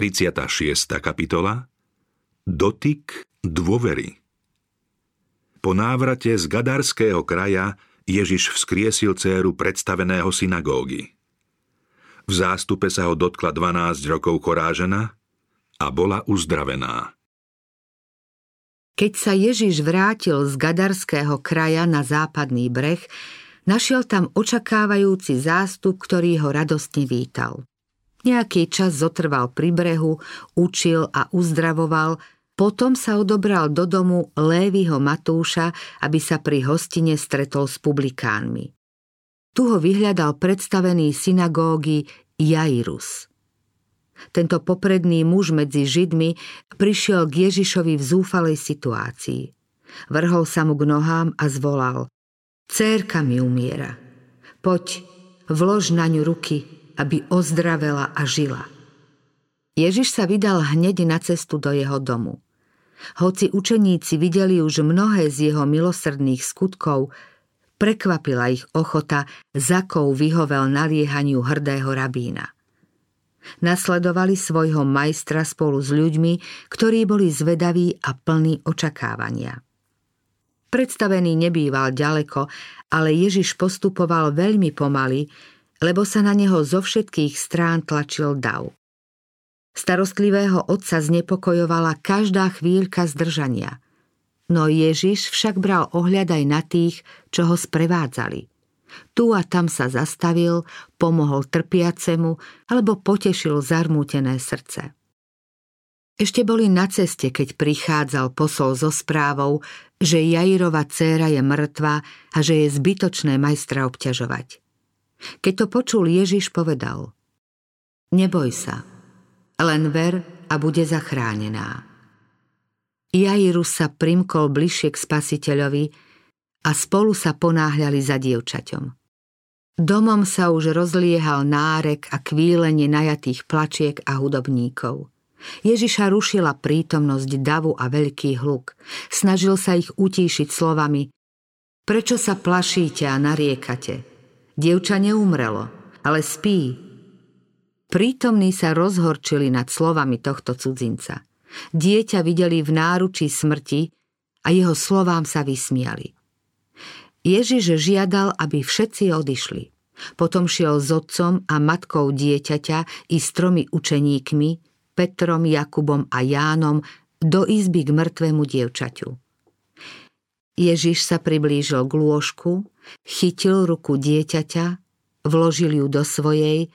36. kapitola Dotyk dôvery Po návrate z Gadarského kraja Ježiš vzkriesil céru predstaveného synagógy. V zástupe sa ho dotkla 12 rokov korážena a bola uzdravená. Keď sa Ježiš vrátil z Gadarského kraja na západný breh, našiel tam očakávajúci zástup, ktorý ho radostne vítal. Nejaký čas zotrval pri brehu, učil a uzdravoval, potom sa odobral do domu Lévyho Matúša, aby sa pri hostine stretol s publikánmi. Tu ho vyhľadal predstavený synagógy Jairus. Tento popredný muž medzi Židmi prišiel k Ježišovi v zúfalej situácii. Vrhol sa mu k nohám a zvolal Cérka mi umiera. Poď, vlož na ňu ruky aby ozdravela a žila. Ježiš sa vydal hneď na cestu do jeho domu. Hoci učeníci videli už mnohé z jeho milosrdných skutkov, prekvapila ich ochota, zakou vyhovel naliehaniu hrdého rabína. Nasledovali svojho majstra spolu s ľuďmi, ktorí boli zvedaví a plní očakávania. Predstavený nebýval ďaleko, ale Ježiš postupoval veľmi pomaly, lebo sa na neho zo všetkých strán tlačil dav. Starostlivého otca znepokojovala každá chvíľka zdržania. No Ježiš však bral ohľad aj na tých, čo ho sprevádzali. Tu a tam sa zastavil, pomohol trpiacemu alebo potešil zarmútené srdce. Ešte boli na ceste, keď prichádzal posol so správou, že Jairova dcéra je mŕtva a že je zbytočné majstra obťažovať. Keď to počul Ježiš, povedal Neboj sa, len ver a bude zachránená. Jairus sa primkol bližšie k spasiteľovi a spolu sa ponáhľali za dievčaťom. Domom sa už rozliehal nárek a kvílenie najatých plačiek a hudobníkov. Ježiša rušila prítomnosť davu a veľký hluk. Snažil sa ich utíšiť slovami Prečo sa plašíte a nariekate? Dievča neumrelo, ale spí. Prítomní sa rozhorčili nad slovami tohto cudzinca. Dieťa videli v náručí smrti a jeho slovám sa vysmiali. Ježiš žiadal, aby všetci odišli. Potom šiel s otcom a matkou dieťaťa i s tromi učeníkmi, Petrom, Jakubom a Jánom, do izby k mŕtvemu dievčaťu. Ježiš sa priblížil k lôžku, chytil ruku dieťaťa, vložil ju do svojej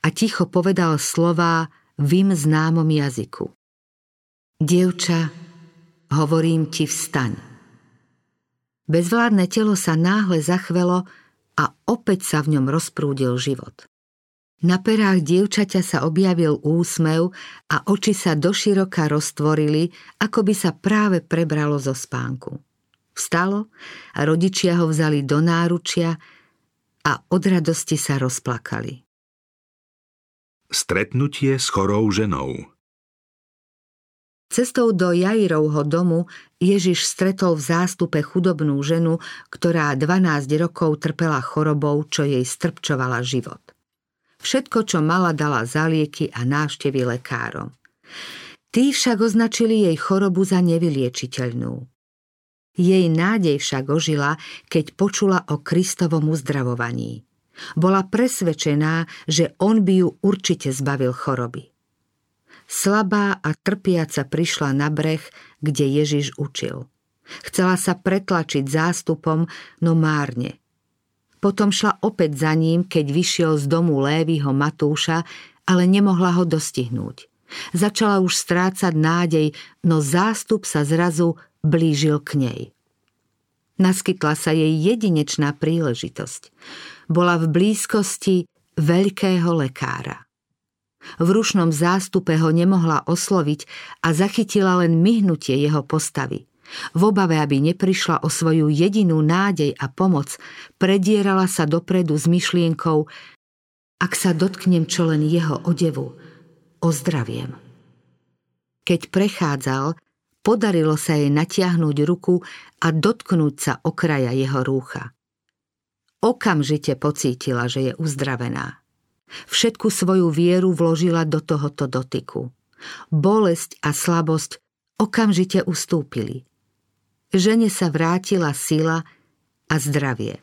a ticho povedal slová v im známom jazyku. Dievča, hovorím ti vstaň. Bezvládne telo sa náhle zachvelo a opäť sa v ňom rozprúdil život. Na perách dievčaťa sa objavil úsmev a oči sa doširoka roztvorili, ako by sa práve prebralo zo spánku. Vstalo a rodičia ho vzali do náručia a od radosti sa rozplakali. Stretnutie s chorou ženou Cestou do Jairovho domu Ježiš stretol v zástupe chudobnú ženu, ktorá 12 rokov trpela chorobou, čo jej strpčovala život. Všetko, čo mala, dala za lieky a návštevy lekárom. Tí však označili jej chorobu za nevyliečiteľnú. Jej nádej však ožila, keď počula o Kristovom uzdravovaní. Bola presvedčená, že on by ju určite zbavil choroby. Slabá a trpiaca prišla na breh, kde Ježiš učil. Chcela sa pretlačiť zástupom, no márne. Potom šla opäť za ním, keď vyšiel z domu Lévyho Matúša, ale nemohla ho dostihnúť. Začala už strácať nádej, no zástup sa zrazu blížil k nej. Naskytla sa jej jedinečná príležitosť. Bola v blízkosti veľkého lekára. V rušnom zástupe ho nemohla osloviť a zachytila len myhnutie jeho postavy. V obave, aby neprišla o svoju jedinú nádej a pomoc, predierala sa dopredu s myšlienkou ak sa dotknem čo len jeho odevu, ozdraviem. Keď prechádzal, Podarilo sa jej natiahnuť ruku a dotknúť sa okraja jeho rúcha. Okamžite pocítila, že je uzdravená. Všetku svoju vieru vložila do tohoto dotyku. Bolesť a slabosť okamžite ustúpili. Žene sa vrátila sila a zdravie.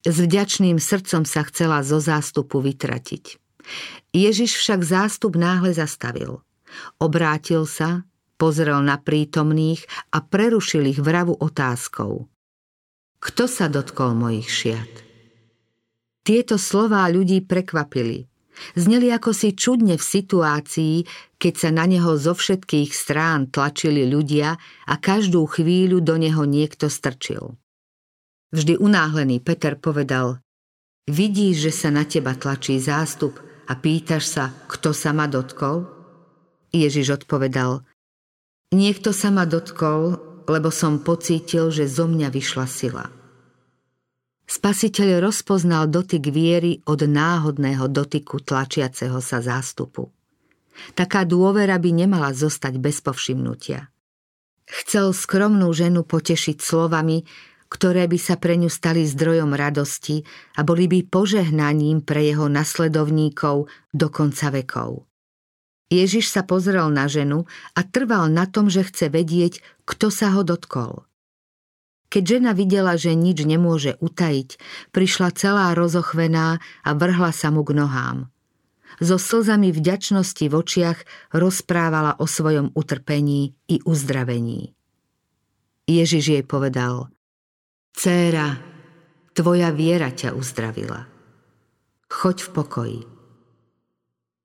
S vďačným srdcom sa chcela zo zástupu vytratiť. Ježiš však zástup náhle zastavil. Obrátil sa, pozrel na prítomných a prerušil ich vravu otázkou. Kto sa dotkol mojich šiat? Tieto slová ľudí prekvapili. Zneli ako si čudne v situácii, keď sa na neho zo všetkých strán tlačili ľudia a každú chvíľu do neho niekto strčil. Vždy unáhlený Peter povedal Vidíš, že sa na teba tlačí zástup a pýtaš sa, kto sa ma dotkol? Ježiš odpovedal Niekto sa ma dotkol, lebo som pocítil, že zo mňa vyšla sila. Spasiteľ rozpoznal dotyk viery od náhodného dotyku tlačiaceho sa zástupu. Taká dôvera by nemala zostať bez povšimnutia. Chcel skromnú ženu potešiť slovami, ktoré by sa pre ňu stali zdrojom radosti a boli by požehnaním pre jeho nasledovníkov do konca vekov. Ježiš sa pozrel na ženu a trval na tom, že chce vedieť, kto sa ho dotkol. Keď žena videla, že nič nemôže utajiť, prišla celá rozochvená a vrhla sa mu k nohám. So slzami vďačnosti v očiach rozprávala o svojom utrpení i uzdravení. Ježiš jej povedal, Céra, tvoja viera ťa uzdravila. Choď v pokoji.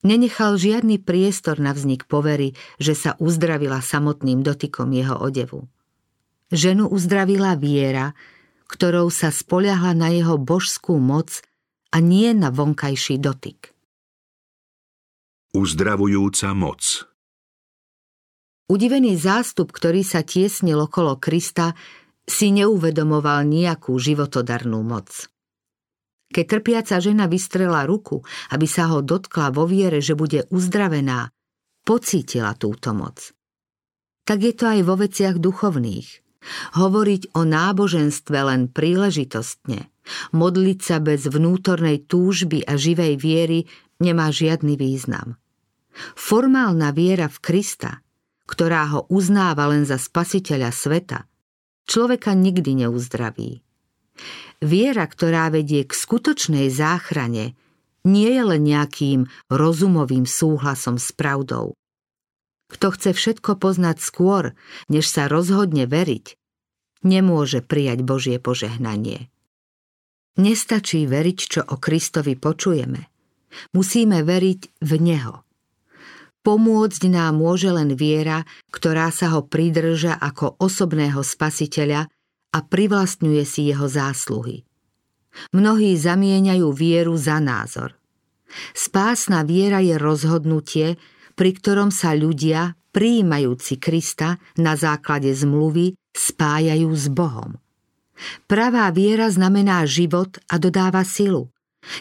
Nenechal žiadny priestor na vznik povery, že sa uzdravila samotným dotykom jeho odevu. Ženu uzdravila viera, ktorou sa spoliahla na jeho božskú moc a nie na vonkajší dotyk. Uzdravujúca moc Udivený zástup, ktorý sa tiesnil okolo Krista, si neuvedomoval nejakú životodarnú moc. Keď trpiaca žena vystrela ruku, aby sa ho dotkla vo viere, že bude uzdravená, pocítila túto moc. Tak je to aj vo veciach duchovných. Hovoriť o náboženstve len príležitostne, modliť sa bez vnútornej túžby a živej viery nemá žiadny význam. Formálna viera v Krista, ktorá ho uznáva len za spasiteľa sveta, človeka nikdy neuzdraví. Viera, ktorá vedie k skutočnej záchrane, nie je len nejakým rozumovým súhlasom s pravdou. Kto chce všetko poznať skôr, než sa rozhodne veriť, nemôže prijať Božie požehnanie. Nestačí veriť, čo o Kristovi počujeme. Musíme veriť v Neho. Pomôcť nám môže len viera, ktorá sa ho pridrža ako osobného spasiteľa a privlastňuje si jeho zásluhy. Mnohí zamieňajú vieru za názor. Spásna viera je rozhodnutie, pri ktorom sa ľudia, prijímajúci Krista na základe zmluvy, spájajú s Bohom. Pravá viera znamená život a dodáva silu.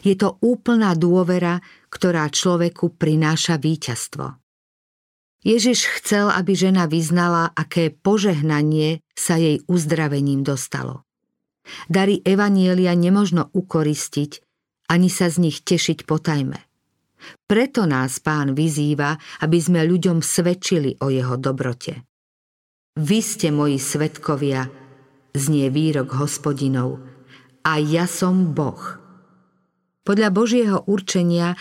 Je to úplná dôvera, ktorá človeku prináša víťazstvo. Ježiš chcel, aby žena vyznala, aké požehnanie sa jej uzdravením dostalo. Dary Evanielia nemožno ukoristiť, ani sa z nich tešiť potajme. Preto nás pán vyzýva, aby sme ľuďom svedčili o jeho dobrote. Vy ste moji svetkovia, znie výrok hospodinov, a ja som Boh. Podľa Božieho určenia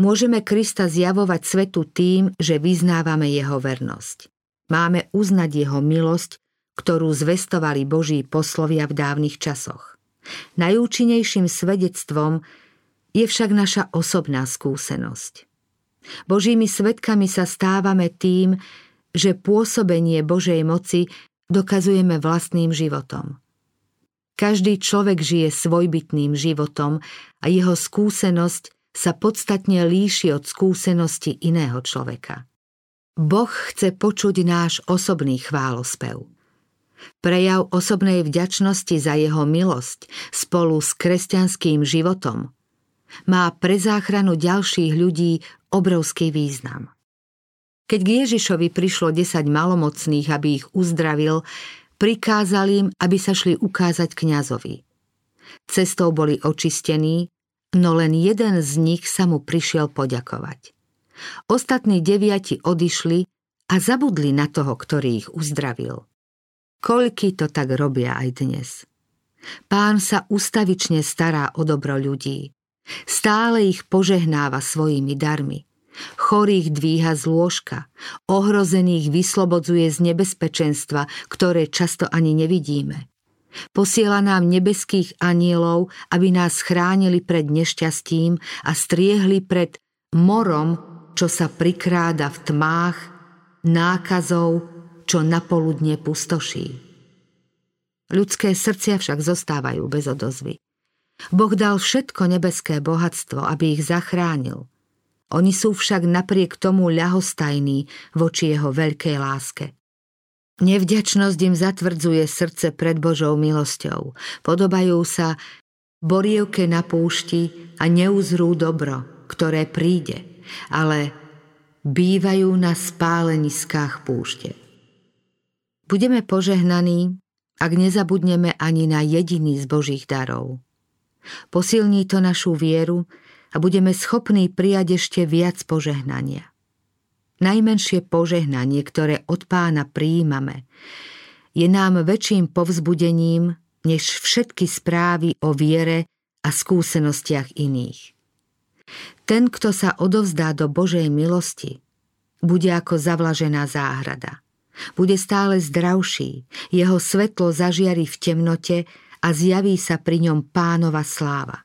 môžeme Krista zjavovať svetu tým, že vyznávame jeho vernosť. Máme uznať jeho milosť, ktorú zvestovali Boží poslovia v dávnych časoch. Najúčinnejším svedectvom je však naša osobná skúsenosť. Božími svetkami sa stávame tým, že pôsobenie Božej moci dokazujeme vlastným životom. Každý človek žije svojbytným životom a jeho skúsenosť sa podstatne líši od skúsenosti iného človeka. Boh chce počuť náš osobný chválospev. Prejav osobnej vďačnosti za jeho milosť spolu s kresťanským životom – má pre záchranu ďalších ľudí obrovský význam. Keď k Ježišovi prišlo 10 malomocných, aby ich uzdravil, prikázal im, aby sa šli ukázať kňazovi. Cestou boli očistení no len jeden z nich sa mu prišiel poďakovať. Ostatní deviati odišli a zabudli na toho, ktorý ich uzdravil. Koľky to tak robia aj dnes. Pán sa ustavične stará o dobro ľudí. Stále ich požehnáva svojimi darmi. Chorých dvíha z lôžka, ohrozených vyslobodzuje z nebezpečenstva, ktoré často ani nevidíme. Posiela nám nebeských anielov, aby nás chránili pred nešťastím a striehli pred morom, čo sa prikráda v tmách, nákazov, čo napoludne pustoší. Ľudské srdcia však zostávajú bez odozvy. Boh dal všetko nebeské bohatstvo, aby ich zachránil. Oni sú však napriek tomu ľahostajní voči jeho veľkej láske. Nevďačnosť im zatvrdzuje srdce pred Božou milosťou. Podobajú sa borievke na púšti a neuzrú dobro, ktoré príde, ale bývajú na spáleniskách púšte. Budeme požehnaní, ak nezabudneme ani na jediný z Božích darov. Posilní to našu vieru a budeme schopní prijať ešte viac požehnania. Najmenšie požehnanie, ktoré od pána prijímame, je nám väčším povzbudením než všetky správy o viere a skúsenostiach iných. Ten, kto sa odovzdá do Božej milosti, bude ako zavlažená záhrada. Bude stále zdravší, jeho svetlo zažiari v temnote a zjaví sa pri ňom pánova sláva.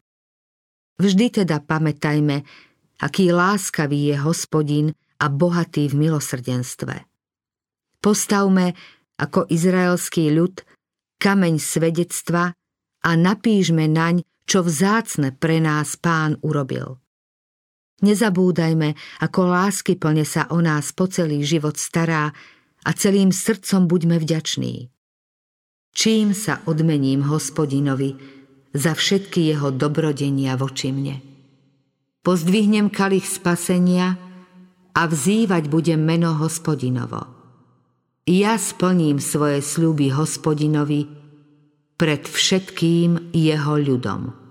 Vždy teda pamätajme, aký láskavý je hospodin a bohatý v milosrdenstve. Postavme ako izraelský ľud kameň svedectva a napíšme naň, čo vzácne pre nás pán urobil. Nezabúdajme, ako lásky plne sa o nás po celý život stará a celým srdcom buďme vďační. Čím sa odmením hospodinovi, za všetky jeho dobrodenia voči mne. Pozdvihnem kalich spasenia a vzývať budem meno hospodinovo. Ja splním svoje sľuby hospodinovi pred všetkým jeho ľudom.